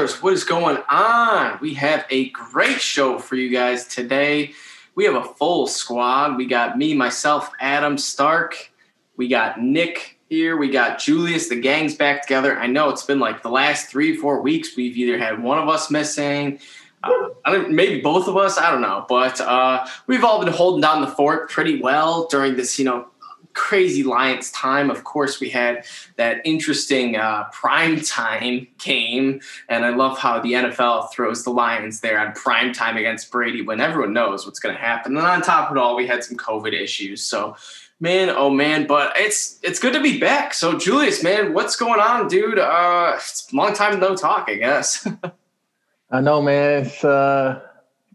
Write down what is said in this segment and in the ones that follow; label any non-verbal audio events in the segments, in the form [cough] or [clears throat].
Brawlers, what is going on? We have a great show for you guys today. We have a full squad. We got me, myself, Adam Stark. We got Nick here. We got Julius. The gang's back together. I know it's been like the last three, four weeks. We've either had one of us missing, uh, maybe both of us. I don't know, but uh, we've all been holding down the fort pretty well during this, you know, crazy Lions time. Of course, we had that interesting uh, prime time game, and I love how the NFL throws the Lions there on prime time against Brady when everyone knows what's going to happen. And on top of it all, we had some COVID issues. So, man, oh man, but it's it's good to be back. So, Julius, man, what's going on, dude? Uh, it's a long time no talk, I guess. [laughs] I know, man. It's uh,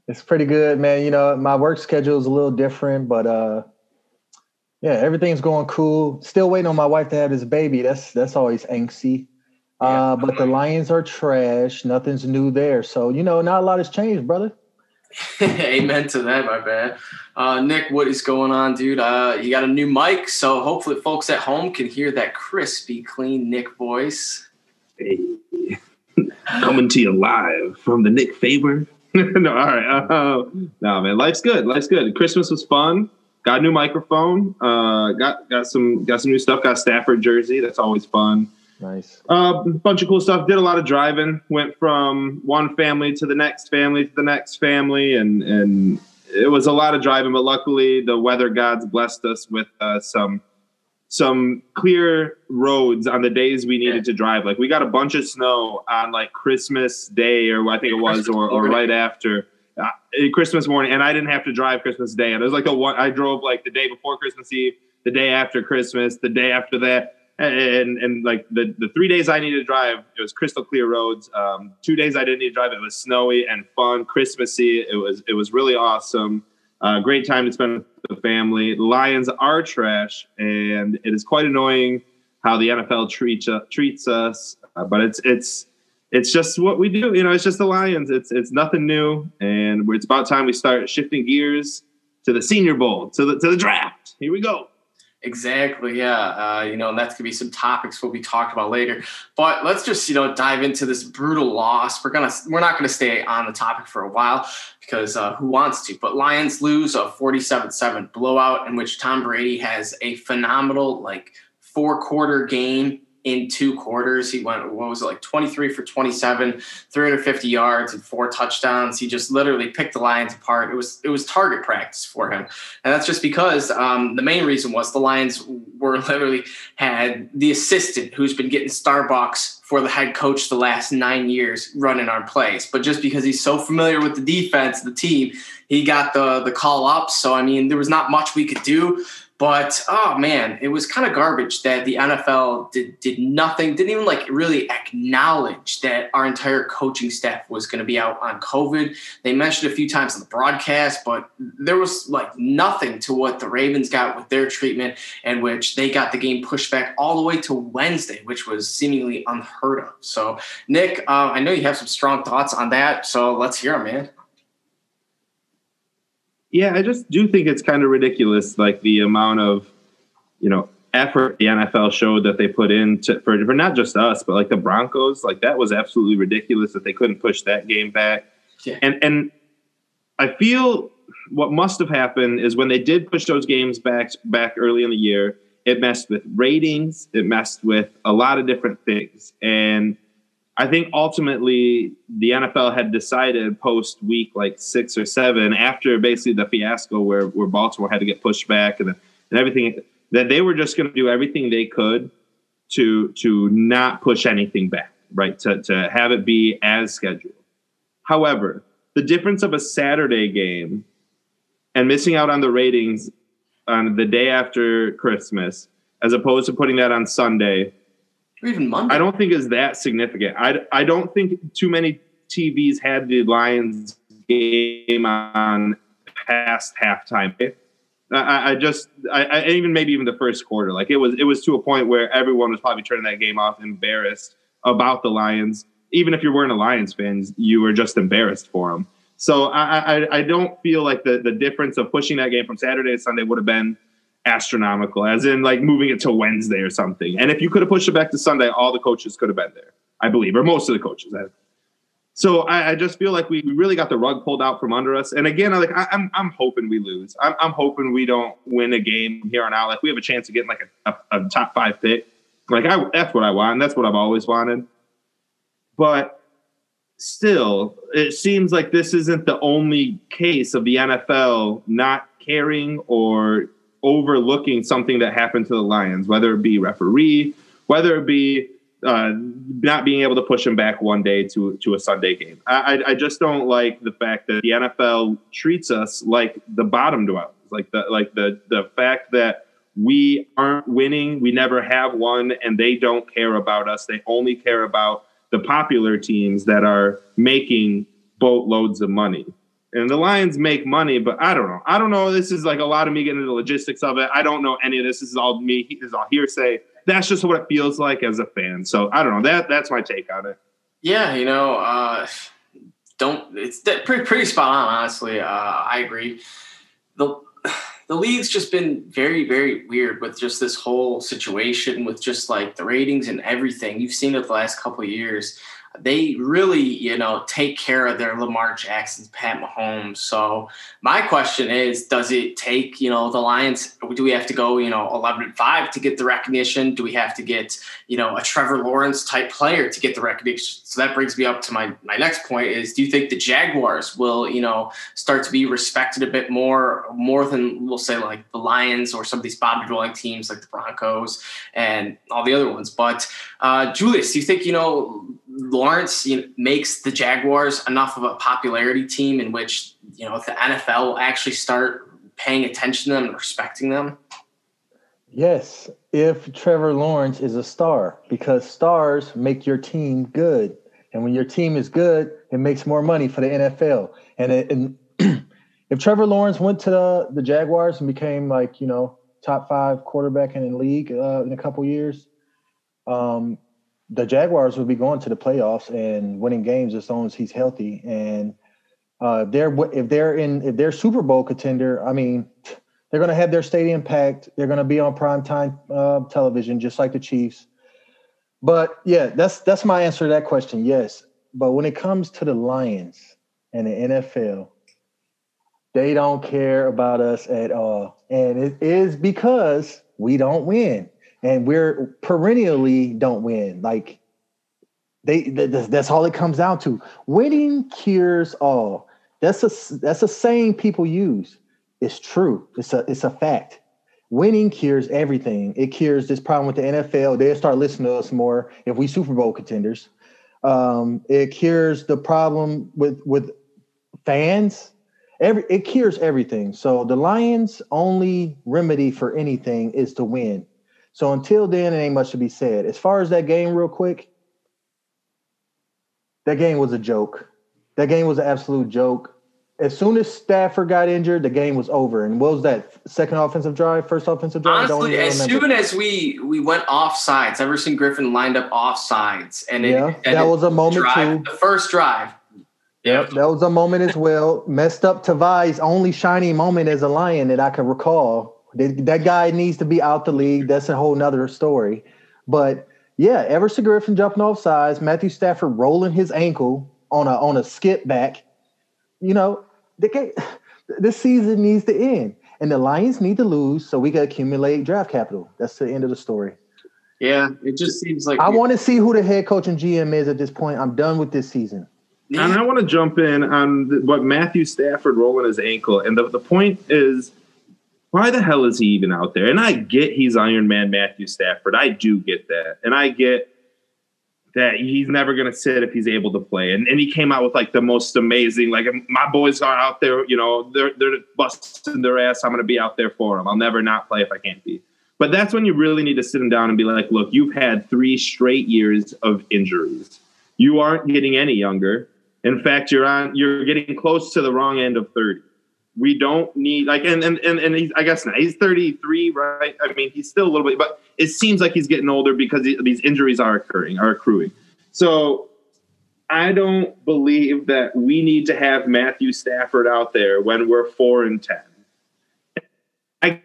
it's pretty good, man. You know, my work schedule is a little different, but uh yeah, everything's going cool. Still waiting on my wife to have this baby. That's that's always angsty. Yeah. Uh, but the Lions are trash. Nothing's new there. So, you know, not a lot has changed, brother. [laughs] Amen to that, my bad. Uh, Nick, what is going on, dude? Uh, you got a new mic, so hopefully folks at home can hear that crispy, clean Nick voice. Hey. [laughs] Coming to you live from the Nick Faber. [laughs] no, all right. Uh, no, man, life's good. Life's good. Christmas was fun got a new microphone. Uh, got got some got some new stuff. Got a Stafford jersey. That's always fun. Nice. A uh, bunch of cool stuff. Did a lot of driving. Went from one family to the next family to the next family, and and it was a lot of driving. But luckily, the weather gods blessed us with uh, some some clear roads on the days we needed to drive. Like we got a bunch of snow on like Christmas Day, or I think it was, or, or right after uh, Christmas morning, and I didn't have to drive Christmas Day. And it was like the one I drove like the day before Christmas Eve, the day after Christmas, the day after that, and and like the the three days I needed to drive, it was crystal clear roads. Um, two days I didn't need to drive, it was snowy and fun, Christmassy. It was it was really awesome. Uh, great time to spend with the family. Lions are trash, and it is quite annoying how the NFL treats uh, treats us. Uh, but it's it's it's just what we do. You know, it's just the Lions. It's it's nothing new, and it's about time we start shifting gears to the Senior Bowl, to the to the draft. Here we go. Exactly. Yeah. Uh, you know, and that's gonna be some topics we'll be talking about later. But let's just you know dive into this brutal loss. We're gonna we're not gonna stay on the topic for a while because uh, who wants to? But Lions lose a 47-7 blowout in which Tom Brady has a phenomenal like four quarter game in two quarters. He went, what was it, like 23 for 27, 350 yards and four touchdowns. He just literally picked the Lions apart. It was it was target practice for him, and that's just because um, the main reason was the Lions were [laughs] literally had the assistant who's been getting Starbucks for the head coach the last nine years running our plays, but just because he's so familiar with the defense, the team, he got the the call up. So I mean, there was not much we could do. But oh man, it was kind of garbage that the NFL did did nothing, didn't even like really acknowledge that our entire coaching staff was going to be out on COVID. They mentioned a few times on the broadcast, but there was like nothing to what the Ravens got with their treatment, and which they got the game pushed back all the way to Wednesday, which was seemingly unheard of. So, Nick, uh, I know you have some strong thoughts on that, so let's hear them, man yeah, I just do think it's kind of ridiculous, like the amount of, you know, effort the NFL showed that they put in to, for, for not just us, but like the Broncos. Like that was absolutely ridiculous that they couldn't push that game back. Yeah. And and I feel what must have happened is when they did push those games back back early in the year, it messed with ratings, it messed with a lot of different things, and I think ultimately the NFL had decided post week like six or seven, after basically the fiasco where, where Baltimore had to get pushed back and, and everything, that they were just going to do everything they could to to not push anything back, right? To to have it be as scheduled. However, the difference of a Saturday game and missing out on the ratings on the day after Christmas, as opposed to putting that on Sunday or even Monday. I don't think is that significant. I, I don't think too many TVs had the Lions game on past halftime. I, I just, I, I, even maybe even the first quarter, like it was, it was to a point where everyone was probably turning that game off, embarrassed about the Lions. Even if you weren't a Lions fan, you were just embarrassed for them. So I, I, I don't feel like the the difference of pushing that game from Saturday to Sunday would have been astronomical, as in like moving it to Wednesday or something. And if you could have pushed it back to Sunday, all the coaches could have been there, I believe, or most of the coaches. So I, I just feel like we, we really got the rug pulled out from under us. And again, like I, am I'm, I'm hoping we lose. I'm, I'm hoping we don't win a game here on out. Like we have a chance of getting like a, a, a top five pick. Like I, that's what I want. And that's what I've always wanted. But still, it seems like this isn't the only case of the NFL not caring or overlooking something that happened to the Lions, whether it be referee, whether it be uh, not being able to push them back one day to to a Sunday game. I, I just don't like the fact that the NFL treats us like the bottom dwellers, like the like the the fact that we aren't winning, we never have won, and they don't care about us. They only care about the popular teams that are making boatloads of money and the Lions make money, but I don't know. I don't know. This is like a lot of me getting into the logistics of it. I don't know any of this. This is all me. This is all hearsay. That's just what it feels like as a fan. So I don't know. That that's my take on it. Yeah, you know, uh, don't. It's pretty pretty spot on. Honestly, uh, I agree. the The league's just been very very weird with just this whole situation with just like the ratings and everything. You've seen it the last couple years they really, you know, take care of their Lamar Jacksons, Pat Mahomes. So my question is, does it take, you know, the Lions? Do we have to go, you know, eleven and five to get the recognition? Do we have to get, you know, a Trevor Lawrence type player to get the recognition? So that brings me up to my my next point: is do you think the Jaguars will, you know, start to be respected a bit more, more than we'll say like the Lions or some of these bottom dwelling teams like the Broncos and all the other ones? But uh, Julius, do you think, you know? Lawrence you know, makes the Jaguars enough of a popularity team in which you know the NFL will actually start paying attention to them and respecting them? Yes, if Trevor Lawrence is a star, because stars make your team good, and when your team is good, it makes more money for the NFL. And, it, and [clears throat] if Trevor Lawrence went to the, the Jaguars and became like you know top five quarterback in the league uh, in a couple years, um, the Jaguars will be going to the playoffs and winning games as long as he's healthy. And uh, they're if they're in if they're Super Bowl contender, I mean, they're going to have their stadium packed. They're going to be on prime time uh, television, just like the Chiefs. But yeah, that's that's my answer to that question. Yes, but when it comes to the Lions and the NFL, they don't care about us at all, and it is because we don't win and we're perennially don't win. Like they, that's all it comes down to. Winning cures all. That's a that's a saying people use. It's true. It's a it's a fact. Winning cures everything. It cures this problem with the NFL. They'll start listening to us more if we Super Bowl contenders. Um, it cures the problem with with fans. Every it cures everything. So the Lions' only remedy for anything is to win. So until then, it ain't much to be said. As far as that game, real quick, that game was a joke. That game was an absolute joke. As soon as Stafford got injured, the game was over. And what was that second offensive drive, first offensive drive? Honestly, as soon as we we went off sides, Everson Griffen lined up off sides, and it, yeah, and that was a moment drive, too. The first drive. Yep, that was a moment as well. Messed up Tavai's only shining moment as a Lion that I can recall that guy needs to be out the league. That's a whole nother story. But yeah, Everson Griffen jumping off sides, Matthew Stafford rolling his ankle on a on a skip back. You know, the game, [sighs] this season needs to end. And the Lions need to lose so we can accumulate draft capital. That's the end of the story. Yeah, it just seems like I want to see who the head coach and GM is at this point. I'm done with this season. And I want to jump in on what Matthew Stafford rolling his ankle. And the, the point is, why the hell is he even out there? And I get he's Iron Man Matthew Stafford. I do get that. And I get that he's never going to sit if he's able to play. And, and he came out with like the most amazing, like my boys are out there, you know, they're, they're busting their ass. I'm going to be out there for them. I'll never not play if I can't be. But that's when you really need to sit him down and be like, look, you've had three straight years of injuries. You aren't getting any younger. In fact, you're on you're getting close to the wrong end of 30. We don't need like and and and, and he's I guess now he's 33, right? I mean, he's still a little bit, but it seems like he's getting older because these injuries are occurring, are accruing. So I don't believe that we need to have Matthew Stafford out there when we're four and ten. I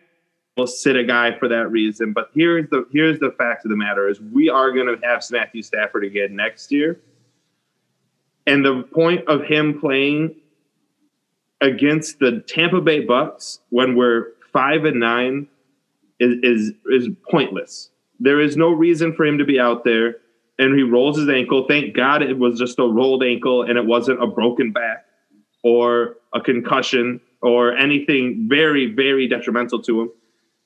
will sit a guy for that reason, but here's the here's the fact of the matter is we are going to have Matthew Stafford again next year and the point of him playing against the Tampa Bay Bucks when we're five and nine is is, is pointless. There is no reason for him to be out there. And he rolls his ankle. Thank God it was just a rolled ankle and it wasn't a broken back or a concussion or anything very, very detrimental to him.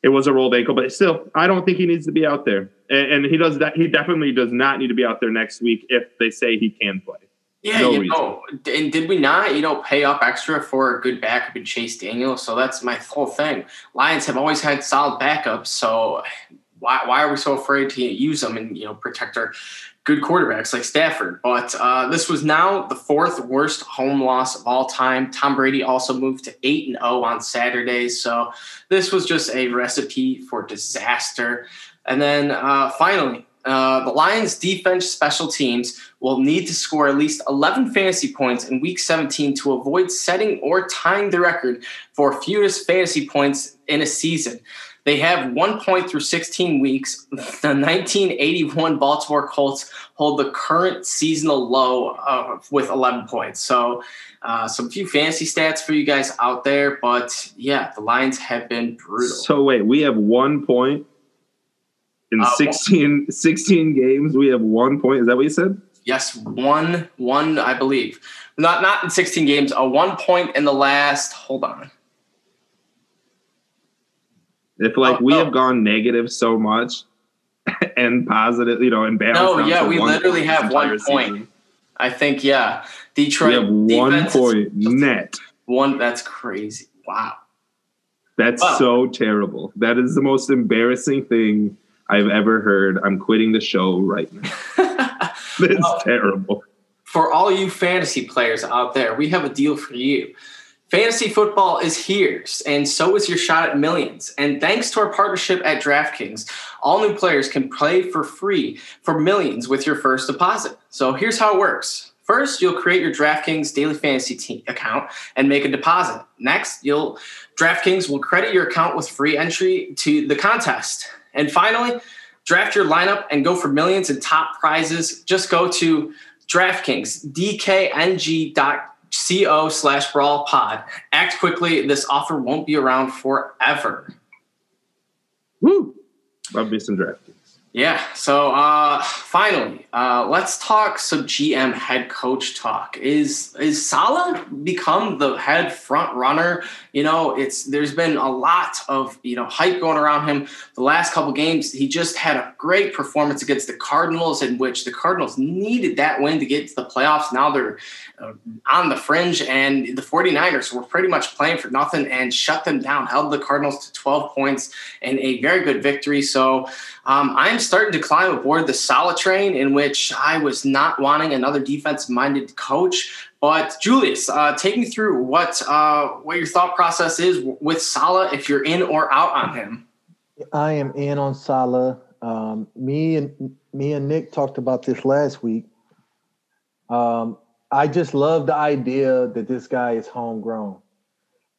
It was a rolled ankle, but still, I don't think he needs to be out there. And, and he does that. He definitely does not need to be out there next week if they say he can play. Yeah, no you reason. know, and did we not, you know, pay up extra for a good backup in Chase Daniel? So that's my whole thing. Lions have always had solid backups, so why why are we so afraid to use them and you know protect our good quarterbacks like Stafford? But uh, this was now the fourth worst home loss of all time. Tom Brady also moved to eight and zero on Saturday, so this was just a recipe for disaster. And then uh, finally, uh, the Lions defense special teams will need to score at least 11 fantasy points in week 17 to avoid setting or tying the record for fewest fantasy points in a season. They have one point through 16 weeks. The 1981 Baltimore Colts hold the current seasonal low uh, with 11 points. So, uh, some few fantasy stats for you guys out there. But yeah, the Lions have been brutal. So, wait, we have one point in uh, 16, 16 games, we have one point. Is that what you said? Yes, one, one, I believe. Not not in 16 games, a one point in the last, hold on. If like oh, we oh. have gone negative so much [laughs] and positive, you know, and balanced. No, yeah, we literally have one point. Season. I think, yeah. Detroit. We have one point net. One, that's crazy. Wow. That's wow. so terrible. That is the most embarrassing thing I've ever heard. I'm quitting the show right now. [laughs] it's well, terrible. For all you fantasy players out there, we have a deal for you. Fantasy football is here, and so is your shot at millions. And thanks to our partnership at DraftKings, all new players can play for free for millions with your first deposit. So here's how it works. First, you'll create your DraftKings daily fantasy team account and make a deposit. Next, you'll DraftKings will credit your account with free entry to the contest. And finally, draft your lineup and go for millions in top prizes. Just go to DraftKings, dkng.co slash brawl pod. Act quickly. This offer won't be around forever. Woo! Love me some DraftKings. Yeah. So uh, finally, uh, let's talk some GM head coach talk. Is is Saleh become the head front runner? You know, it's there's been a lot of you know hype going around him. The last couple games, he just had a great performance against the Cardinals, in which the Cardinals needed that win to get to the playoffs. Now they're uh, on the fringe, and the 49ers were pretty much playing for nothing and shut them down, held the Cardinals to 12 points and a very good victory. So um, I'm starting to climb aboard the Saleh train, in which I was not wanting another defense minded coach. But Julius, uh, take me through what uh, what your thought process is with Saleh, if you're in or out on him. I am in on Saleh. Um, me and me and Nick talked about this last week. Um, I just love the idea that this guy is homegrown,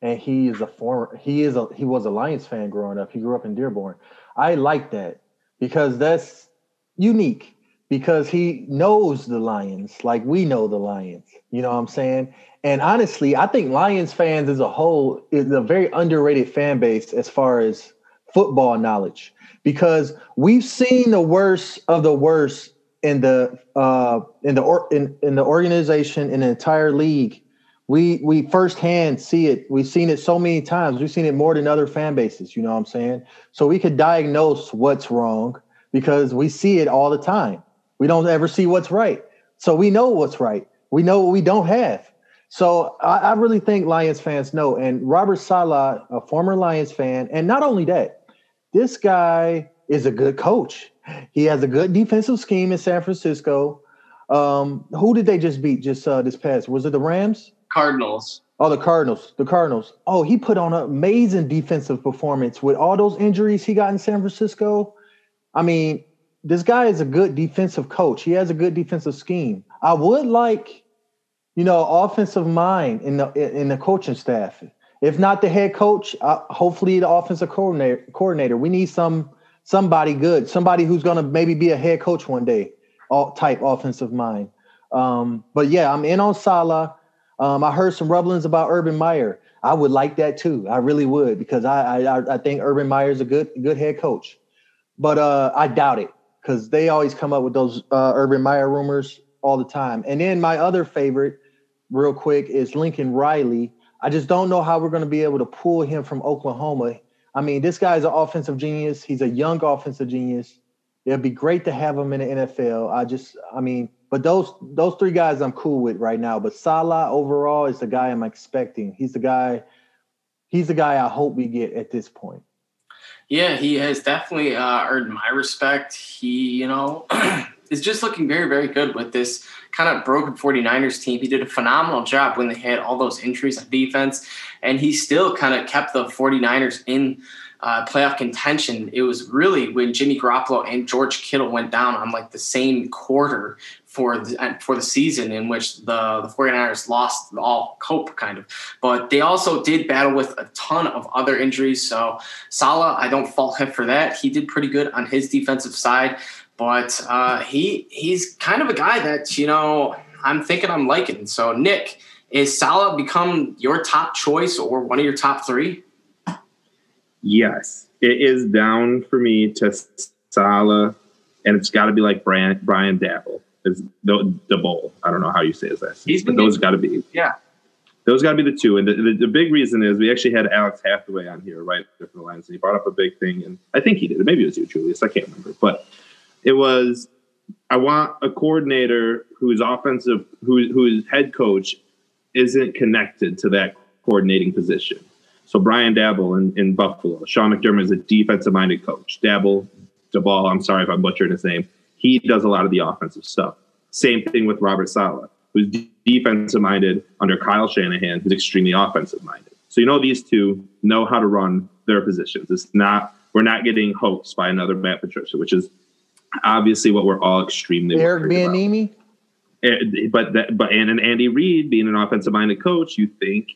and he is a former. He is a he was a Lions fan growing up. He grew up in Dearborn. I like that because that's unique because he knows the Lions like we know the Lions. You know what I'm saying? And honestly, I think Lions fans as a whole is a very underrated fan base as far as football knowledge because we've seen the worst of the worst in the uh, in the or, in, in the organization in the entire league. We we firsthand see it. We've seen it so many times. We've seen it more than other fan bases. You know what I'm saying? So we could diagnose what's wrong because we see it all the time. We don't ever see what's right. So we know what's right. We know what we don't have. So I, I really think Lions fans know. And Robert Saleh, a former Lions fan, and not only that, this guy is a good coach. He has a good defensive scheme in San Francisco. Um, who did they just beat just uh, this past? Was it the Rams? Cardinals. Oh, the Cardinals. The Cardinals. Oh, he put on an amazing defensive performance with all those injuries he got in San Francisco. I mean, this guy is a good defensive coach. He has a good defensive scheme. I would like, you know, offensive mind in the in the coaching staff. If not the head coach, uh, hopefully the offensive coordinator. Coordinator. We need some somebody good, somebody who's going to maybe be a head coach one day, all type offensive mind. Um, but yeah, I'm in on Saleh. Um, I heard some rumblings about Urban Meyer. I would like that too. I really would because I I, I think Urban Meyer is a good good head coach, but uh, I doubt it because they always come up with those uh, Urban Meyer rumors all the time. And then my other favorite, real quick, is Lincoln Riley. I just don't know how we're going to be able to pull him from Oklahoma. I mean, this guy's an offensive genius. He's a young offensive genius. It'd be great to have him in the NFL. I just, I mean, but those those three guys I'm cool with right now. But Saleh overall is the guy I'm expecting. He's the guy. He's the guy I hope we get at this point. Yeah, he has definitely uh, earned my respect. He, you know, [clears throat] is just looking very, very good with this kind of broken 49ers team. He did a phenomenal job when they had all those injuries on defense, and he still kind of kept the 49ers in uh, playoff contention. It was really when Jimmy Garoppolo and George Kittle went down on like the same quarter for the for the season in which the, the 49ers lost all hope kind of. But they also did battle with a ton of other injuries. So Saleh, I don't fault him for that. He did pretty good on his defensive side. But uh, he he's kind of a guy that, you know, I'm thinking I'm liking. So Nick, is Saleh become your top choice or one of your top three? Yes, it is down for me to Saleh, and it's got to be like Brian Brian Daboll. Is the the bowl? I don't know how you say his last name, but those got to be yeah. Those got to be the two, and the, the, the, big reason is we actually had Alex Hathaway on here, right, from the lines, and he brought up a big thing, and I think he did. It. Maybe it was you, Julius. I can't remember, but it was I want a coordinator whose offensive, who whose head coach isn't connected to that coordinating position. So Brian Daboll in, in Buffalo, Sean McDermott is a defensive minded coach. Daboll, Daboll, I'm sorry if I butchered his name. He does a lot of the offensive stuff. Same thing with Robert Saleh, who's defensive minded under Kyle Shanahan, who's extremely offensive minded. So you know these two know how to run their positions. It's not we're not getting hoaxed by another Matt Patricia, which is obviously what we're all extremely Eric Bieniemy. Eh, but that, but and, and Andy Reid being an offensive minded coach, you think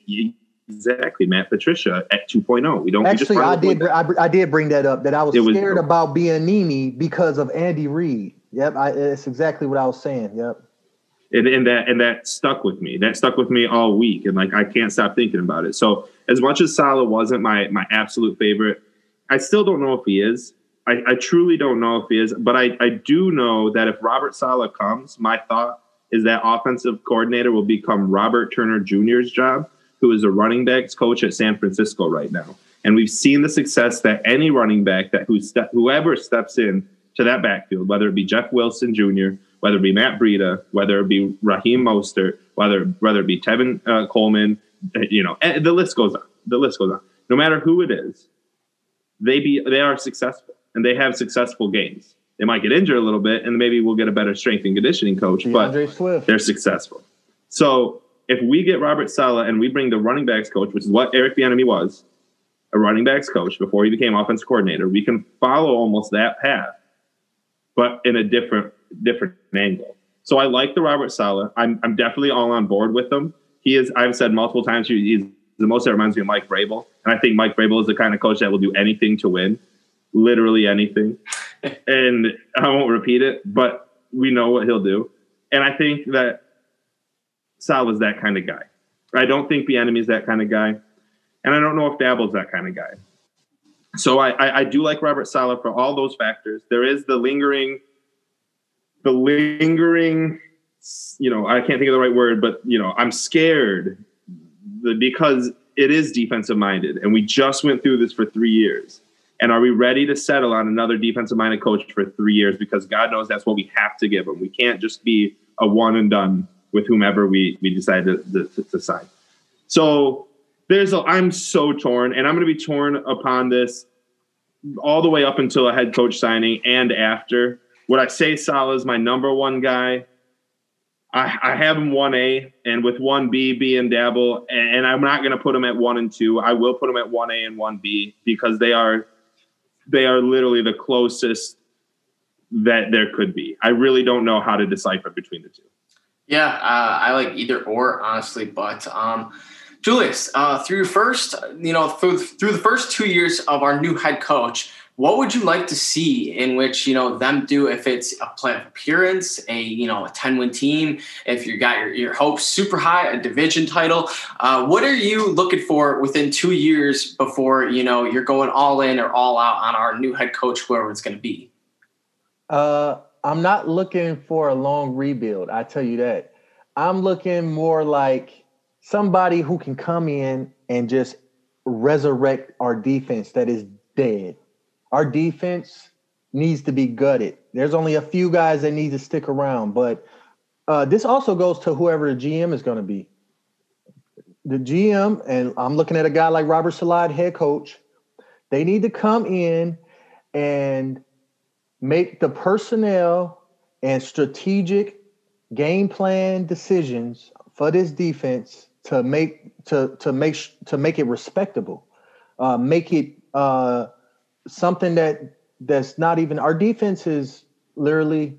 exactly Matt Patricia at 2.0. We don't actually. I did. I, I, did bring that up that I was, was scared about Bieniemy because of Andy Reid. Yep, I, it's exactly what I was saying. Yep. And, and that and that stuck with me. That stuck with me all week, and like I can't stop thinking about it. So as much as Saleh wasn't my my absolute favorite, I still don't know if he is. I, I truly don't know if he is, but I, I do know that if Robert Saleh comes, my thought is that offensive coordinator will become Robert Turner Jr.'s job, who is a running backs coach at San Francisco right now. And we've seen the success that any running back that who ste- whoever steps in to that backfield, whether it be Jeff Wilson Jr., whether it be Matt Breida, whether it be Raheem Mostert, whether whether it be Tevin uh, Coleman, uh, you know, the list goes on. The list goes on. No matter who it is, they be they are successful and they have successful games. They might get injured a little bit, and maybe we'll get a better strength and conditioning coach, but Swift. they're successful. So if we get Robert Saleh and we bring the running backs coach, which is what Eric Bieniemy was, a running backs coach before he became offense coordinator, we can follow almost that path, but in a different different angle. So I like the Robert Saleh. I'm I'm definitely all on board with him. He is. I've said multiple times he's the most that reminds me of Mike Vrabel, and I think Mike Vrabel is the kind of coach that will do anything to win literally anything. [laughs] and I won't repeat it, but we know what he'll do. And I think that Sal was that kind of guy. I don't think Bieniemy is that kind of guy. And I don't know if Daboll's that kind of guy. so I, I, I do like Robert Saleh for all those factors. There is the lingering, the lingering, you know, I can't think of the right word, but you know, I'm scared because it is defensive minded, and we just went through this for three years. And are we ready to settle on another defensive minded coach for three years? Because God knows that's what we have to give them. We can't just be a one and done with whomever we we decide to, to, to sign. So there's a, I'm so torn, and I'm going to be torn upon this all the way up until a head coach signing and after. Would I say Saleh is my number one guy? I, I have him one A, and with one B being Daboll, and, and I'm not going to put him at one and two. I will put him at one A and one B because they are they are literally the closest that there could be. I really don't know how to decipher between the two. Yeah, uh, I like either or honestly, but um, Julius, uh, through first, you know, through through the first two years of our new head coach, what would you like to see in which you know them do if it's a playoff appearance, a you know a ten win team, if you got your, your hopes super high, a division title? Uh, what are you looking for within two years before you know you're going all in or all out on our new head coach, whoever it's going to be? Uh, I'm not looking for a long rebuild. I tell you that. I'm looking more like somebody who can come in and just resurrect our defense that is dead. Our defense needs to be gutted. There's only a few guys that need to stick around, but uh, this also goes to whoever the GM is going to be. The GM, and I'm looking at a guy like Robert Saleh, head coach. They need to come in and make the personnel and strategic game plan decisions for this defense to make to to make to make it respectable, uh, make it uh, something that that's not even our defense is literally.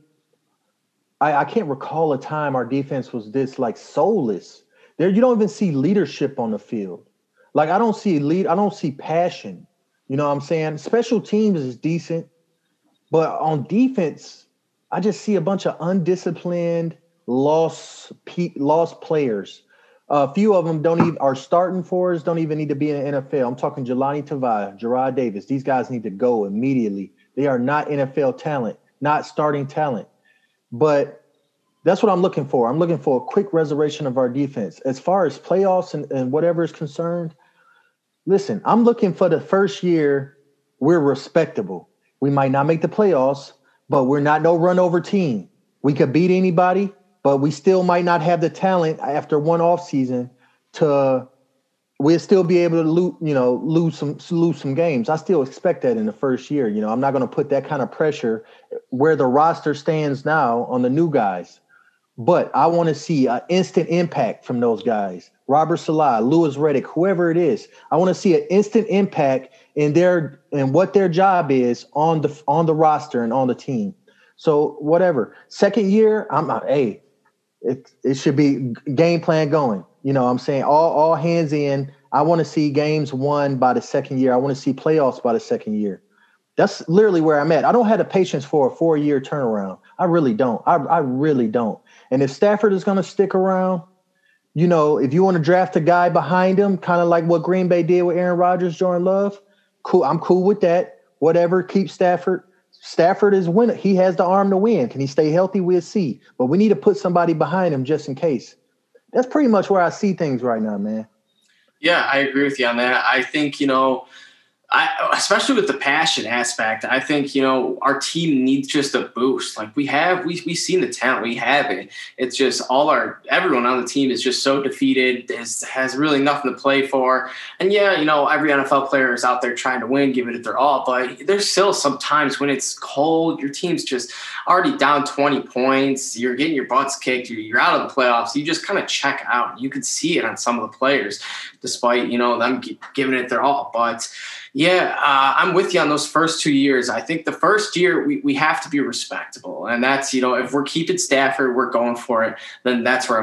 I, I can't recall a time our defense was this like soulless. There, you don't even see leadership on the field. Like I don't see lead. I don't see passion. You know what I'm saying? Special teams is decent. But on defense, I just see a bunch of undisciplined, lost, lost players. A few of them don't even are starting fours. Don't even need to be in the NFL. I'm talking Jahlani Tavai, Jarrad Davis. These guys need to go immediately. They are not NFL talent, not starting talent. But that's what I'm looking for. I'm looking for a quick resurrection of our defense. As far as playoffs and, and whatever is concerned, listen, I'm looking for the first year we're respectable. We might not make the playoffs, but we're not no run over team. We could beat anybody, but we still might not have the talent after one off season to we'll still be able to lose, you know, lose some lose some games. I still expect that in the first year. You know, I'm not going to put that kind of pressure where the roster stands now on the new guys. But I want to see an instant impact from those guys. Robert Saleh, Louis Riddick, whoever it is. I want to see an instant impact in their and what their job is on the on the roster and on the team. So whatever. Second year, I'm not. Hey, it it should be game plan going. You know, I'm saying all all hands in. I want to see games won by the second year. I want to see playoffs by the second year. That's literally where I'm at. I don't have the patience for a four year turnaround. I really don't. I, I really don't. And if Stafford is going to stick around, you know, if you want to draft a guy behind him, kind of like what Green Bay did with Aaron Rodgers, Jordan Love, cool. I'm cool with that. Whatever, keep Stafford. Stafford is winning. He has the arm to win. Can he stay healthy? We'll see. But we need to put somebody behind him just in case. That's pretty much where I see things right now, man. Yeah, I agree with you on that. I think, you know, I, especially with the passion aspect, I think you know our team needs just a boost. Like we have, we we seen the talent, we have it. It's just all our everyone on the team is just so defeated, has has really nothing to play for. And yeah, you know every NFL player is out there trying to win, giving it their all. But there's still some times when it's cold, your team's just already down 20 points, you're getting your butts kicked, you're, you're out of the playoffs. You just kind of check out. You can see it on some of the players, despite you know them giving it their all. But yeah, uh, I'm with you on those first two years. I think the first year we, we have to be respectable. And that's, you know, if we're keeping Stafford, we're going for it, then that's where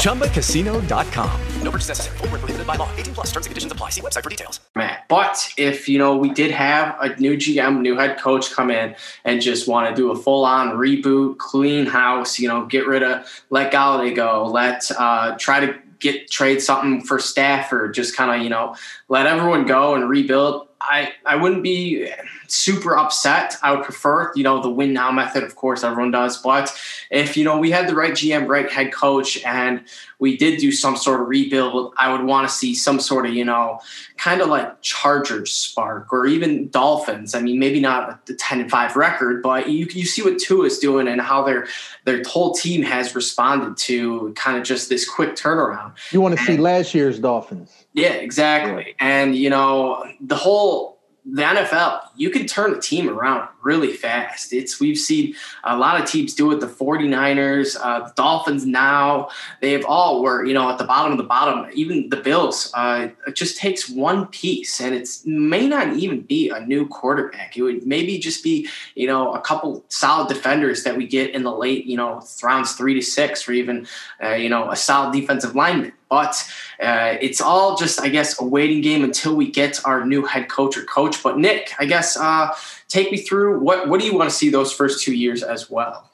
ChumbaCasino.com. No purchase necessary. Full prohibited by law. 18 plus terms and conditions apply. See website for details. Man. But if, you know, we did have a new GM, new head coach come in and just want to do a full on reboot, clean house, you know, get rid of, let Golladay go, let, uh, try to get trade something for Stafford, just kind of, you know, let everyone go and rebuild. I, I wouldn't be super upset. I would prefer, you know, the win now method, of course, everyone does. But if, you know, we had the right GM, right head coach, and we did do some sort of rebuild, I would want to see some sort of, you know, kind of like Chargers spark or even Dolphins. I mean, maybe not the 10 and 5 record, but you, you see what Tua is doing and how their their whole team has responded to kind of just this quick turnaround. You want to and, see last year's Dolphins. Yeah, exactly. And, you know, the whole the NFL, you can turn a team around really fast. It's we've seen a lot of teams do it. The 49ers, uh, the Dolphins now, they've all were, you know, at the bottom of the bottom, even the Bills. Uh, it just takes one piece and it's may not even be a new quarterback. It would maybe just be, you know, a couple solid defenders that we get in the late, you know, rounds three to six, or even, uh, you know, a solid defensive lineman. But uh, it's all just, I guess, a waiting game until we get our new head coach or coach. But Nick, I guess, uh, take me through what what do you want to see those first two years as well?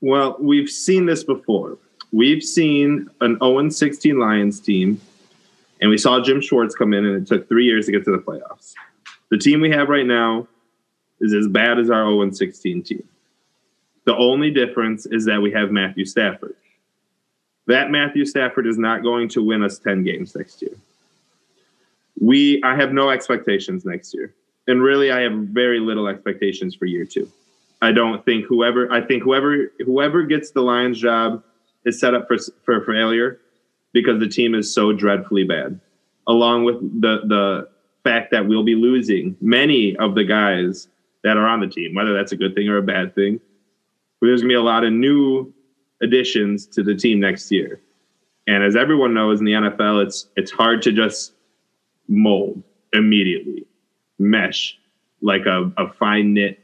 Well, we've seen this before. We've seen an 0 16 Lions team, and we saw Jim Schwartz come in, and it took three years to get to the playoffs. The team we have right now is as bad as our 0 16 team. The only difference is that we have Matthew Stafford that Matthew Stafford is not going to win us 10 games next year. We I have no expectations next year. And really I have very little expectations for year 2. I don't think whoever I think whoever whoever gets the Lions job is set up for for failure because the team is so dreadfully bad. Along with the the fact that we'll be losing many of the guys that are on the team, whether that's a good thing or a bad thing. There's gonna be a lot of new additions to the team next year. And as everyone knows in the NFL, it's it's hard to just mold immediately, mesh like a, a fine knit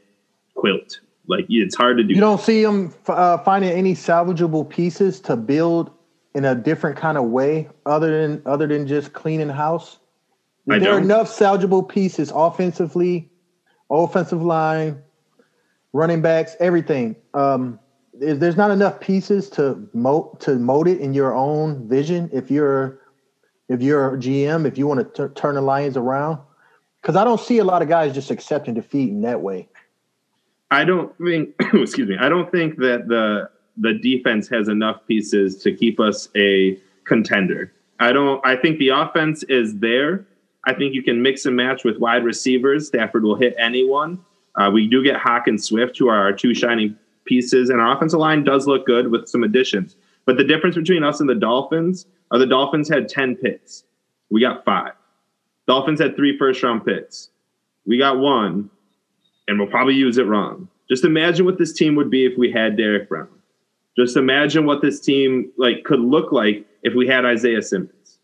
quilt. Like it's hard to do. You don't see them uh, finding any salvageable pieces to build in a different kind of way, other than other than just cleaning house. Is I there don't. enough salvageable pieces offensively, offensive line, running backs, everything? Um, there's not enough pieces to mold to mold it in your own vision. If you're if you're a GM, if you want to t- turn the Lions around, because I don't see a lot of guys just accepting defeat in that way. I don't think. [clears throat] excuse me. I don't think that the the defense has enough pieces to keep us a contender. I don't. I think the offense is there. I think you can mix and match with wide receivers. Stafford will hit anyone. Uh, we do get Hock and Swift, who are our two shining pieces, and our offensive line does look good with some additions. But the difference between us and the Dolphins are the Dolphins had 10 picks. We got five. Dolphins had three first round picks. We got one, and we'll probably use it wrong. Just imagine what this team would be if we had Derrick Brown. Just imagine what this team like could look like if we had Isaiah Simmons.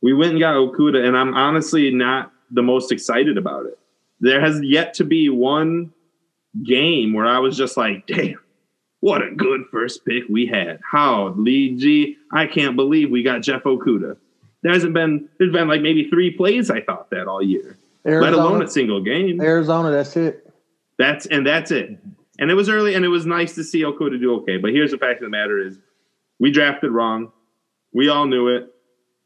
We went and got Okudah, and I'm honestly not the most excited about it. There has yet to be one game where I was just like, damn, what a good first pick we had. How Lee G, I can't believe we got Jeff Okudah. There hasn't been there's been like maybe three plays I thought that all year. Arizona, let alone a single game. Arizona, that's it. That's and that's it. And it was early and it was nice to see Okudah do okay. But here's the fact of the matter is we drafted wrong. We all knew it.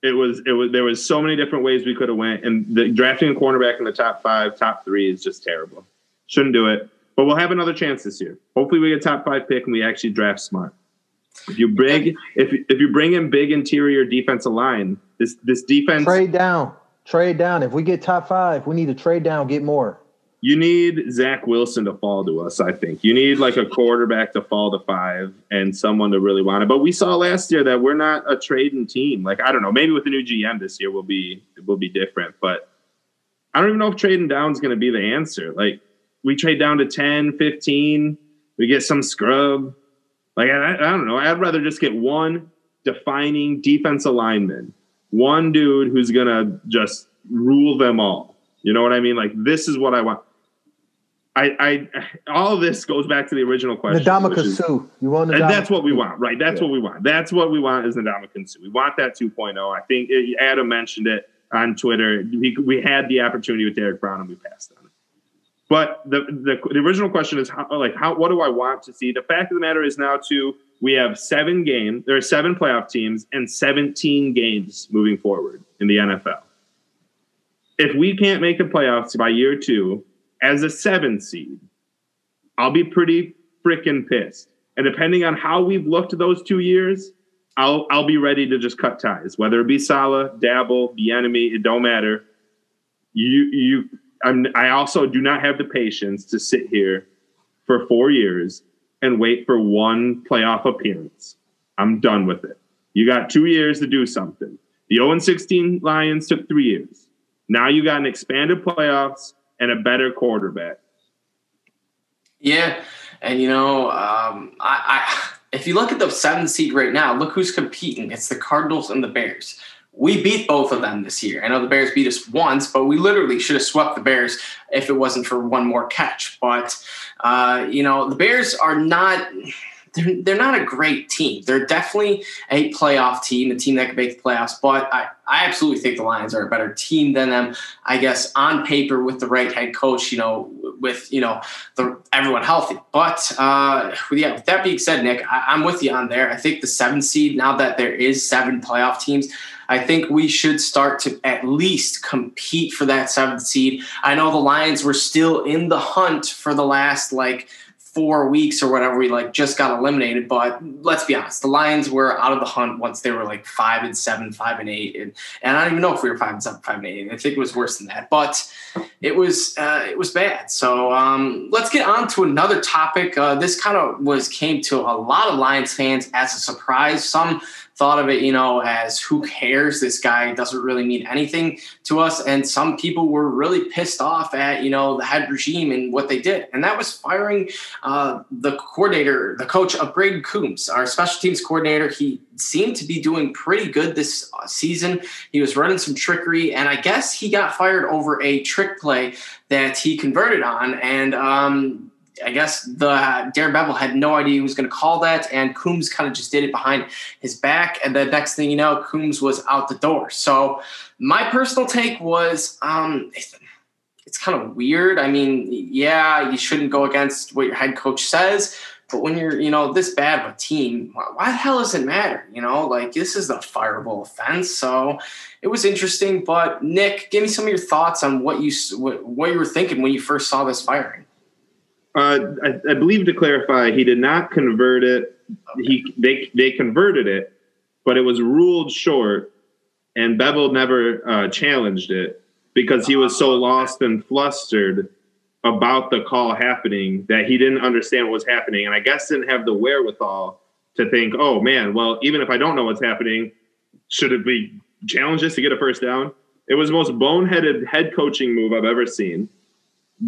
it was it was there was so many different ways we could have went, and the drafting a cornerback in the top five, top three is just terrible. Shouldn't do it. But we'll have another chance this year. Hopefully, we get top five pick and we actually draft smart. If you bring if if you bring in big interior defensive line, this this defense Trade down. Trade down. If we get top five, we need to trade down, get more. you need Zach Wilson to fall to us. I think you need like a quarterback to fall to five and someone to really want it. But we saw last year that we're not a trading team. Like I don't know, maybe with the new GM this year will be will be different. But I don't even know if trading down is going to be the answer. Like we trade down to 10, 15, we get some scrub. Like I, I don't know. I'd rather just get one defining defensive lineman, one dude who's gonna just rule them all. You know what I mean? Like this is what I want. I, I all of this goes back to the original question. Which Suh. You want and that's what we want, right? That's Yeah. what we want. That's what we want is Ndamukong Suh. We want that 2.0. I think Adam mentioned it on Twitter. We, we had the opportunity with Derrick Brown and we passed on it. But the, the the original question is how like how what do I want to see? The fact of the matter is now too we have seven games. There are seven playoff teams and 17 games moving forward in the NFL. If we can't make the playoffs by year two as a seven seed, I'll be pretty freaking pissed. And depending on how we've looked those two years, I'll I'll be ready to just cut ties. Whether it be Saleh, Daboll, the enemy, it don't matter. You you I'm I also do not have the patience to sit here for four years and wait for one playoff appearance. I'm done with it. You got two years to do something. The 0 16 Lions took three years. Now you got an expanded playoffs and a better quarterback. Yeah, and you know, um, I, I if you look at the seven seed right now, look who's competing. It's the Cardinals and the Bears. We beat both of them this year. I know the Bears beat us once, but we literally should have swept the Bears if it wasn't for one more catch. But uh, you know, the Bears are not. They're, not a great team. They're definitely a playoff team, a team that could make the playoffs. But I, I absolutely think the Lions are a better team than them. I guess on paper with the right head coach, you know, with you know the everyone healthy. But uh, yeah, with that being said, Nick, I, I'm with you on there. I think the seven seed now that there is seven playoff teams. I think we should start to at least compete for that seventh seed. I know the Lions were still in the hunt for the last like four weeks or whatever. We like just got eliminated, but let's be honest, the Lions were out of the hunt once they were like five and seven, five and eight, and, and I don't even know if we were five and seven, five and eight. I think it was worse than that, but it was uh, it was bad. So um, let's get on to another topic. Uh, this kind of was came to a lot of Lions fans as a surprise. Some thought of it, you know, as who cares? This guy doesn't really mean anything to us. And some people were really pissed off at, you know, the head regime and what they did. And that was firing uh, the coordinator, the coach of Brayden Coombs, our special teams coordinator. He seemed to be doing pretty good this uh, season. He was running some trickery, and I guess he got fired over a trick play that he converted on. And um, I guess the Darrell Bevell had no idea who was going to call that, and Coombs kind of just did it behind his back. And the next thing you know, Coombs was out the door. So my personal take was, um, it's, kind of weird. I mean, yeah, you shouldn't go against what your head coach says, but when you're, you know, this bad of a team, why, why the hell does it matter? You know, like this is a fireable offense. So it was interesting. But Nick, give me some of your thoughts on what you what, what you were thinking when you first saw this firing. Uh, I, I believe to clarify, he did not convert it. He they they converted it, but it was ruled short, and Bevell never uh, challenged it because he was so lost and flustered about the call happening that he didn't understand what was happening, and I guess didn't have the wherewithal to think, oh man, well even if I don't know what's happening, should it be challenge this to get a first down? It was the most boneheaded head coaching move I've ever seen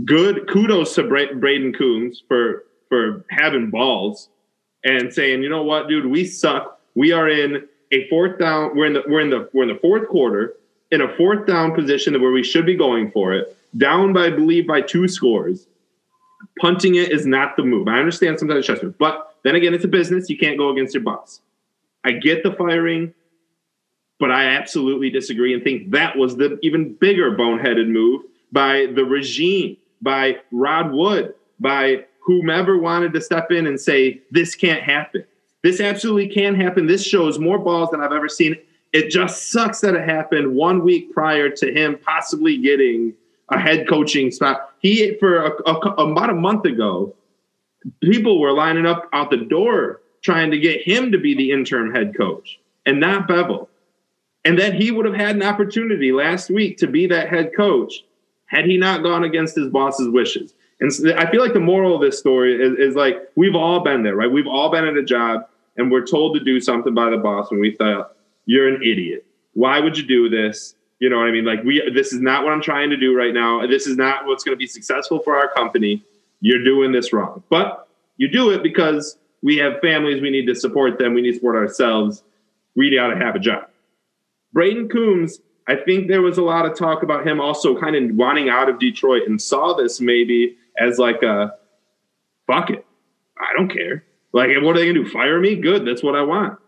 good kudos to Bra- Brayden Coombs for for having balls and saying, you know what, dude, we suck. We are in a fourth down. We're in the we're in the we're in the fourth quarter in a fourth down position where we should be going for it. Down by I believe by two scores. Punting it is not the move. I understand sometimes it's stressful, but then again, it's a business. You can't go against your boss. I get the firing, but I absolutely disagree and think that was the even bigger boneheaded move by the regime, by Rod Wood, by whomever wanted to step in and say, this can't happen. This absolutely can happen. This shows more balls than I've ever seen it just sucks that it happened one week prior to him possibly getting a head coaching spot. He for a, a, about a month ago, people were lining up out the door trying to get him to be the interim head coach and not Bevell. And that he would have had an opportunity last week to be that head coach had he not gone against his boss's wishes. And so I feel like the moral of this story is, is like we've all been there, right? We've all been at a job and we're told to do something by the boss and we thought, you're an idiot. Why would you do this? You know what I mean? Like we this is not what I'm trying to do right now. This is not what's going to be successful for our company. You're doing this wrong. But you do it because we have families, we need to support them, we need to support ourselves. We got to have a job. Brayden Coombs, I think there was a lot of talk about him also kind of wanting out of Detroit and saw this maybe as like a fuck it. I don't care. Like, what are they gonna do? Fire me? Good. That's what I want.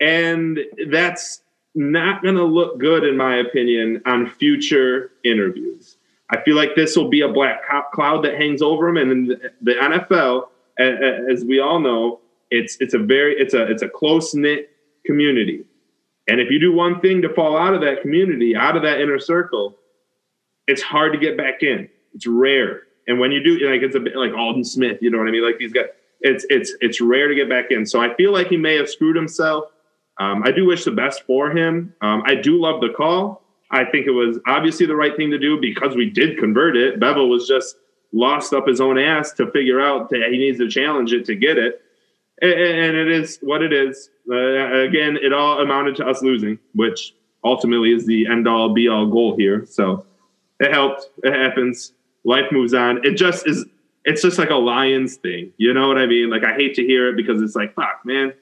And that's not gonna look good, in my opinion, on future interviews. I feel like this will be a black cloud that hangs over him. And the NFL, as we all know, it's it's a very it's a it's a close knit community. And if you do one thing to fall out of that community, out of that inner circle, it's hard to get back in. It's rare. And when you do, like it's a bit like Aldon Smith, you know what I mean? Like these guys, it's it's it's rare to get back in. So I feel like he may have screwed himself. Um, I do wish the best for him. Um, I do love the call. I think it was obviously the right thing to do because we did convert it. Bevell was just lost up his own ass to figure out that he needs to challenge it to get it. And, and it is what it is. Uh, again, it all amounted to us losing, which ultimately is the end all be all goal here. So it helped. It happens life moves on. It just is. It's just like a Lions thing. You know what I mean? Like I hate to hear it because it's like, fuck, man,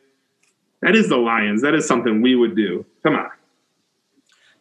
that is the Lions. That is something we would do. Come on.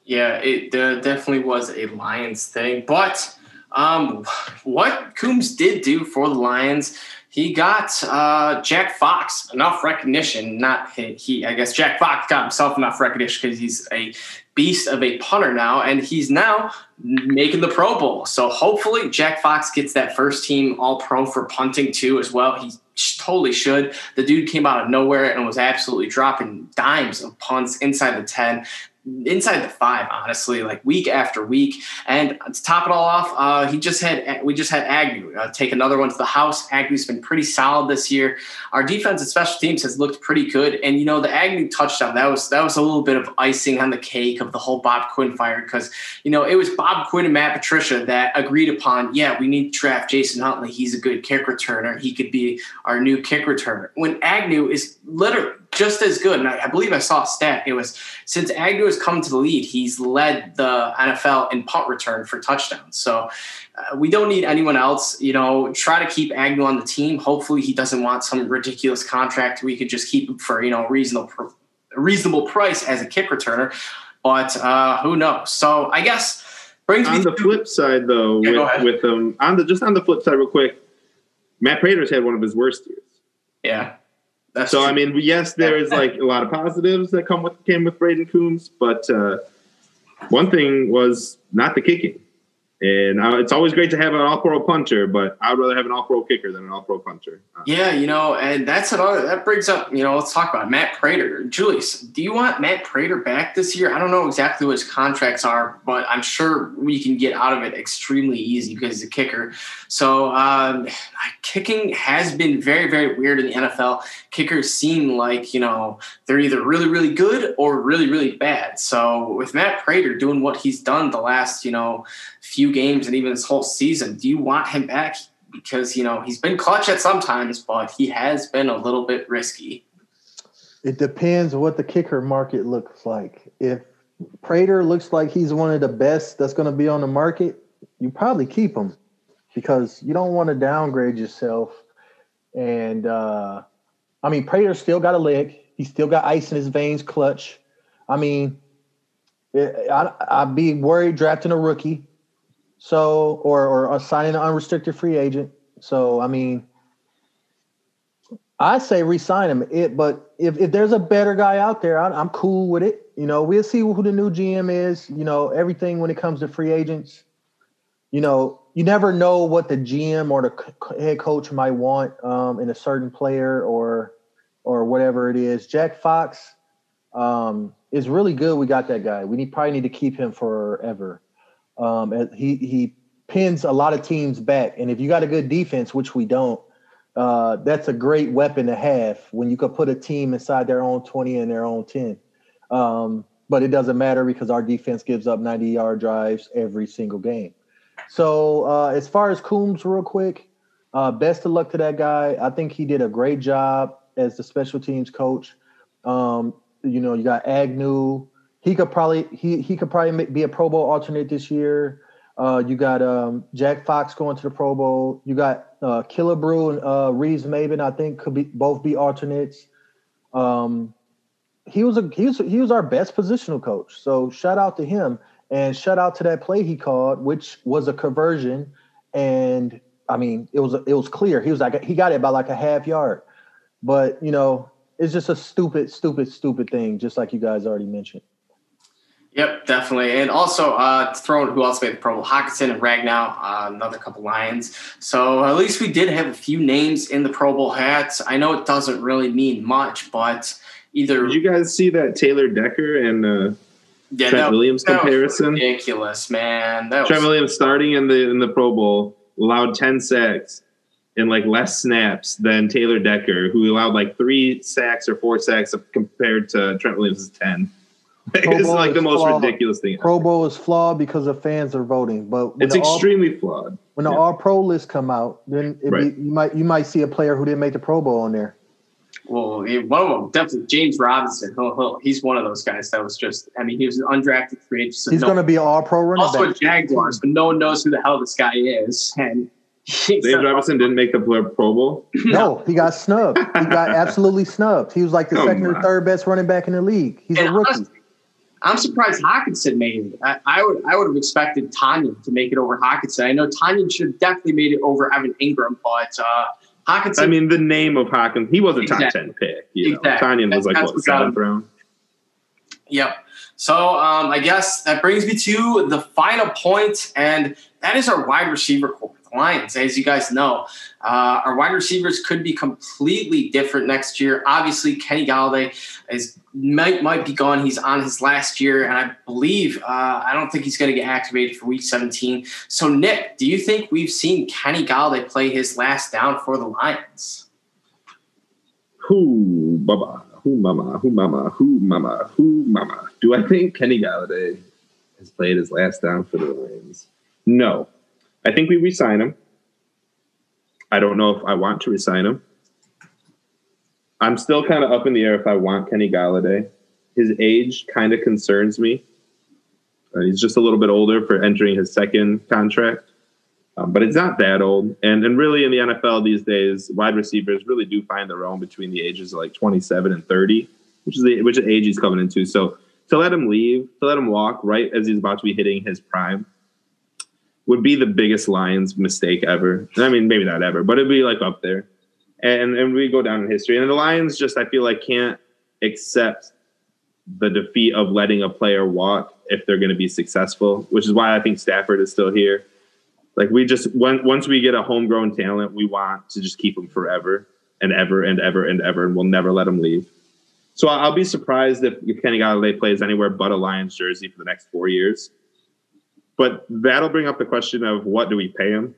Yeah, it definitely was a Lions thing. But um, what Coombs did do for the Lions, he got uh, Jack Fox enough recognition. Not he, he, I guess Jack Fox got himself enough recognition because he's a beast of a punter now, and he's now making the Pro Bowl. So hopefully Jack Fox gets that first team All Pro for punting too as well. He totally should. The dude came out of nowhere and was absolutely dropping dimes of punts inside the 10 inside the five, honestly, like week after week. And to top it all off, uh, he just had we just had Agnew uh, take another one to the house. Agnew's been pretty solid this year. Our defense and special teams has looked pretty good. And you know, the Agnew touchdown that was that was a little bit of icing on the cake of the whole Bob Quinn fire because you know it was Bob Quinn and Matt Patricia that agreed upon. Yeah, we need to draft Jason Huntley. He's a good kick returner. He could be our new kick returner. When Agnew is literally just as good. And I, I, believe I saw a stat. It was since Agnew has come to the lead, he's led the NFL in punt return for touchdowns. So uh, we don't need anyone else. You know, try to keep Agnew on the team. Hopefully, he doesn't want some ridiculous contract. We could just keep him for you know reasonable reasonable price as a kick returner. But uh, who knows? So I guess brings me on the to- flip side though yeah, with with um on the just on the flip side real quick, Matt Prater's had one of his worst years. Yeah. That's so true. I mean, yes, there is like a lot of positives that come with came with Brayden Coombs, but uh, one thing was not the kicking. And uh, it's always great to have an all-pro punter, but I'd rather have an all-pro kicker than an all-pro punter. Uh, yeah, you know, and that's another that brings up. You know, let's talk about Matt Prater. Julius, do you want Matt Prater back this year? I don't know exactly what his contracts are, but I'm sure we can get out of it extremely easy because he's a kicker. So um, kicking has been very, very weird in the NFL. Kickers seem like you know they're either really, really good or really, really bad. So with Matt Prater doing what he's done the last you know few games and even this whole season. Do you want him back? Because, you know, he's been clutch at sometimes, but he has been a little bit risky. It depends what the kicker market looks like. If Prater looks like he's one of the best that's going to be on the market, you probably keep him because you don't want to downgrade yourself. And uh, I mean, Prater still got a leg. He's still got ice in his veins, clutch. I mean, I, I'd be worried drafting a rookie so, or or signing an unrestricted free agent. So, I mean, I say resign him. It, but if, if there's a better guy out there, I, am cool with it. You know, we'll see who the new GM is. You know, everything when it comes to free agents. You know, you never know what the GM or the head coach might want um, in a certain player or or whatever it is. Jack Fox, Um, it's really good we got that guy. We need, probably need to keep him forever. Um, he he pins a lot of teams back, and if you got a good defense, which we don't, uh, that's a great weapon to have when you could put a team inside their own twenty and their own ten. Um, but it doesn't matter because our defense gives up ninety yard drives every single game. So uh, as far as Coombs, real quick, uh, best of luck to that guy. I think he did a great job as the special teams coach. Um, you know, you got Agnew. He could probably he he could probably be a Pro Bowl alternate this year. Uh, you got um, Jack Fox going to the Pro Bowl. You got uh, Killebrew and uh, Reeves-Maybin. I think could be both be alternates. Um, he was a he was he was our best positional coach. So shout out to him and shout out to that play he called, which was a conversion. And I mean, it was it was clear he was like he got it by like a half yard. But you know, it's just a stupid, stupid, stupid thing, just like you guys already mentioned. Yep, definitely. And also, uh, throwing who else made the Pro Bowl? Hockenson and Ragnow, uh, another couple Lions. So at least we did have a few names in the Pro Bowl hats. I know it doesn't really mean much, but either. Did you guys see that Taylor Decker and uh, yeah, Trent that, Williams that comparison? ridiculous, man. That Trent was, Williams starting in the in the Pro Bowl allowed ten sacks in like less snaps than Taylor Decker, who allowed like three sacks or four sacks compared to Trent Williams' ten. it's like the most flawed. ridiculous thing. Pro Bowl is flawed because the fans are voting, but it's extremely all, flawed. When the yeah. All Pro list come out, then right. be, you might you might see a player who didn't make the Pro Bowl on there. Well, one of them definitely James Robinson. He'll, he'll, he's one of those guys that was just. I mean, he was an undrafted free agent. So he's no, going to be an All Pro running also back. a Jaguars, but no one knows who the hell this guy is. And [laughs] James Robinson didn't make the Pro Bowl. [laughs] No, he got snubbed. He got [laughs] absolutely snubbed. He was like the oh second my. or third best running back in the league. He's and a rookie. Honestly, I'm surprised Hockenson made it. I, I, would I would have expected Tonyan to make it over Hockenson. I know Tonyan should have definitely made it over Evan Engram, but uh, Hockenson. I mean, the name of Hockenson, he was a exactly. top ten pick. You know? exactly. Tonyan was like what seventh round. Yep. So um, I guess that brings me to the final point, and that is our wide receiver core. Lions. As you guys know, uh, our wide receivers could be completely different next year. Obviously, Kenny Golladay is might might be gone. He's on his last year, and I believe uh, I don't think he's going to get activated for Week 17. So, Nick, do you think we've seen Kenny Golladay play his last down for the Lions? Who, who, mama, who, mama, who, mama, who, mama? Do I think Kenny Golladay has played his last down for the Lions? No. I think we resign him. I don't know if I want to resign him. I'm still kind of up in the air if I want Kenny Golladay. His age kind of concerns me. Uh, he's just a little bit older for entering his second contract, um, but it's not that old. And and really in the NFL these days, wide receivers really do find their own between the ages of like 27 and 30, which is the which is age he's coming into. So to let him leave, to let him walk right as he's about to be hitting his prime, would be the biggest Lions mistake ever. I mean, maybe not ever, but it'd be like up there. And and we go down in history. And the Lions just I feel like can't accept the defeat of letting a player walk if they're going to be successful, which is why I think Stafford is still here. Like we just when, once we get a homegrown talent, we want to just keep them forever and ever and ever and ever, and we'll never let them leave. So I'll be surprised if, if Kenny Golladay plays anywhere but a Lions jersey for the next four years. But that'll bring up the question of what do we pay him?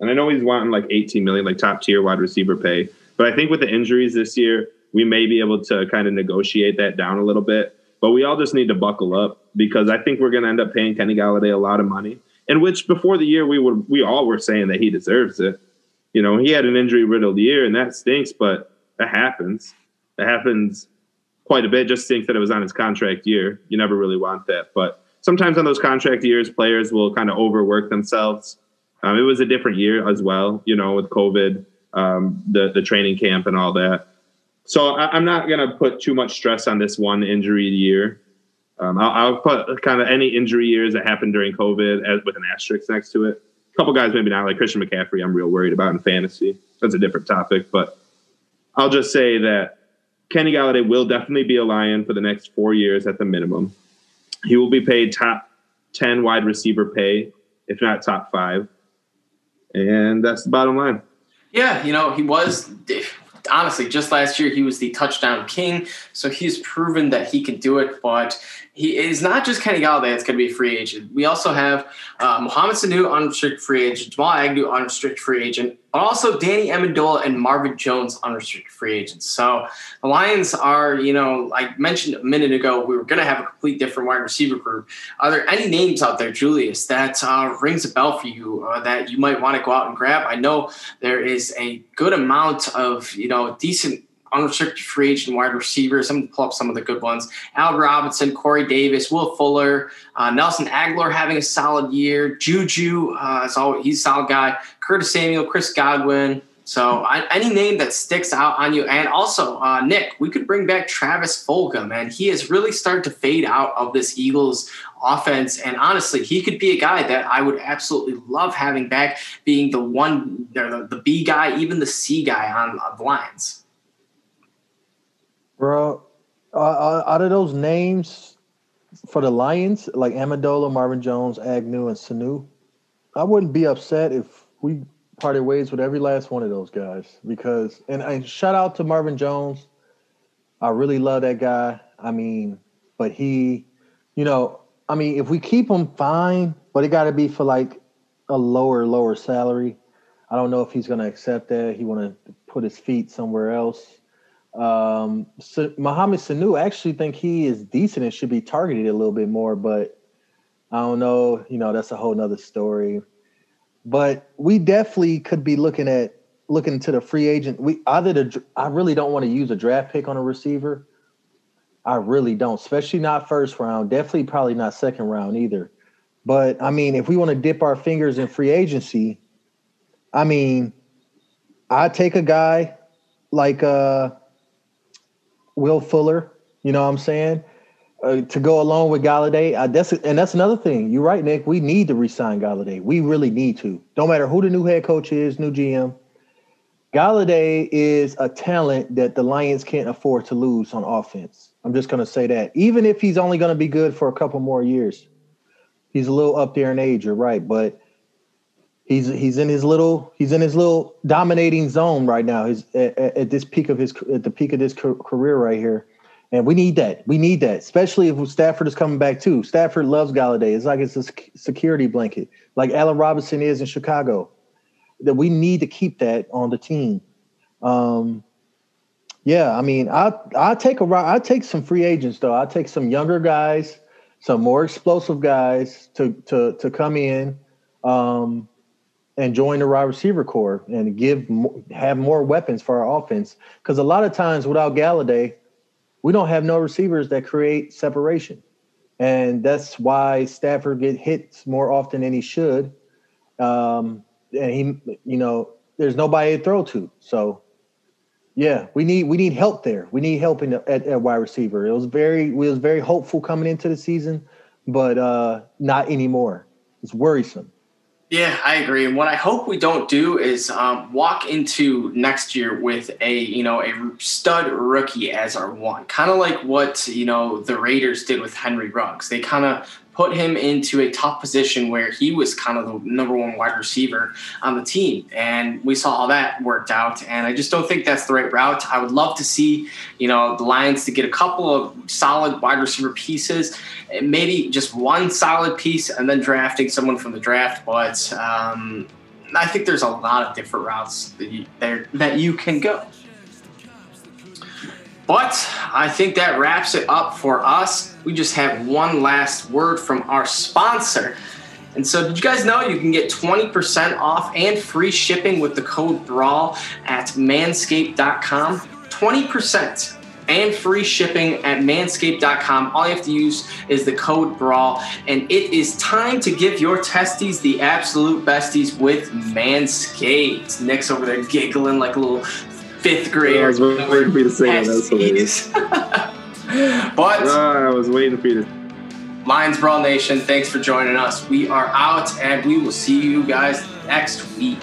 And I know he's wanting like 18 million, like top tier wide receiver pay. But I think with the injuries this year, we may be able to kind of negotiate that down a little bit. But we all just need to buckle up because I think we're going to end up paying Kenny Golladay a lot of money. In which before the year we were we all were saying that he deserves it. You know, he had an injury riddled year and that stinks, but that happens. That happens quite a bit. Just stinks that it was on his contract year. You never really want that. But sometimes on those contract years, players will kind of overwork themselves. Um, it was a different year as well, you know, with COVID, um, the the training camp and all that. So I, am not going to put too much stress on this one injury year. Um, I'll, I'll, put kind of any injury years that happened during COVID as, with an asterisk next to it. A couple guys maybe not, like Christian McCaffrey. I'm real worried about in fantasy. That's a different topic, but I'll just say that Kenny Golladay will definitely be a Lion for the next four years at the minimum. He will be paid top 10 wide receiver pay, if not top five. And that's the bottom line. Yeah, you know, he was honestly, just last year he was the touchdown king, so he's proven that he can do it. But he is not just Kenny Golladay that's going to be a free agent. We also have uh, Mohamed Sanu, unrestricted free agent, Jamal Agnew, unrestricted free agent, but also Danny Amendola and Marvin Jones, unrestricted free agents. So the Lions are, you know, I mentioned a minute ago, we were going to have a complete different wide receiver group. Are there any names out there, Julius, that uh, rings a bell for you uh, that you might want to go out and grab? I know there is a good amount of, you know, decent unrestricted free agent wide receivers. I'm going to pull up some of the good ones. Al Robinson, Corey Davis, Will Fuller, uh, Nelson Agholor having a solid year. Juju, uh, always, he's a solid guy. Curtis Samuel, Chris Godwin. So I, any name that sticks out on you, and also uh, Nick, we could bring back Travis Fulgham, and he has really started to fade out of this Eagles offense. And honestly, he could be a guy that I would absolutely love having back, being the one, the, the B guy, even the C guy on the lines. Bro, out of those names for the Lions, like Amendola, Marvin Jones, Agnew, and Sanu, I wouldn't be upset if we parted ways with every last one of those guys because, and, and shout out to Marvin Jones. I really love that guy. I mean, but he, you know, I mean, if we keep him, fine, but it got to be for like a lower, lower salary. I don't know if he's going to accept that. He want to put his feet somewhere else. Um, so Mohamed Sanu, I actually think he is decent and should be targeted a little bit more, but I don't know. You know, that's a whole nother story. But we definitely could be looking at looking to the free agent. We either the I really don't want to use a draft pick on a receiver. I really don't, especially not first round. Definitely, probably not second round either. But I mean, if we want to dip our fingers in free agency, I mean, I take a guy like uh Will Fuller. You know what I'm saying? Uh, to go along with Golladay. Uh, that's and that's another thing. You're right, Nick. We need to resign Golladay. We really need to. Don't matter who the new head coach is, new GM. Golladay is a talent that the Lions can't afford to lose on offense. I'm just going to say that. Even if he's only going to be good for a couple more years, he's a little up there in age. You're right, but he's he's in his little he's in his little dominating zone right now. He's at, at this peak of his at the peak of his career right here, and we need that. We need that, especially if Stafford is coming back too. Stafford loves Golladay. It's like it's a security blanket, like Allen Robinson is in Chicago. That we need to keep that on the team. Um, yeah, I mean, I I take a I take some free agents though. I take some younger guys, some more explosive guys to to to come in. Um, and join the wide receiver core and give have more weapons for our offense. Because a lot of times without Golladay, we don't have no receivers that create separation, and that's why Stafford get hits more often than he should. Um, and he, you know, there's nobody to throw to. So, yeah, we need we need help there. We need help in the, at, at wide receiver. It was very we was very hopeful coming into the season, but uh, not anymore. It's worrisome. Yeah, I agree. And what I hope we don't do is um, walk into next year with a you know a stud rookie as our one, kind of like what you know the Raiders did with Henry Ruggs. They kind of put him into a tough position where he was kind of the number one wide receiver on the team. And we saw how that worked out. And I just don't think that's the right route. I would love to see, you know, the Lions to get a couple of solid wide receiver pieces, maybe just one solid piece, and then drafting someone from the draft. But um, I think there's a lot of different routes that you, there, that you can go. But I think that wraps it up for us. We just have one last word from our sponsor. And so, did you guys know you can get 20% off and free shipping with the code BRAWL at manscaped.com? 20% and free shipping at manscaped.com. All you have to use is the code BRAWL. And it is time to give your testes the absolute besties with Manscaped. Nick's over there giggling like a little fifth grader. I was waiting for you to say that. That's hilarious. [laughs] but uh, I was waiting for you to. Lions Brawl Nation, thanks for joining us. We are out, and we will see you guys next week.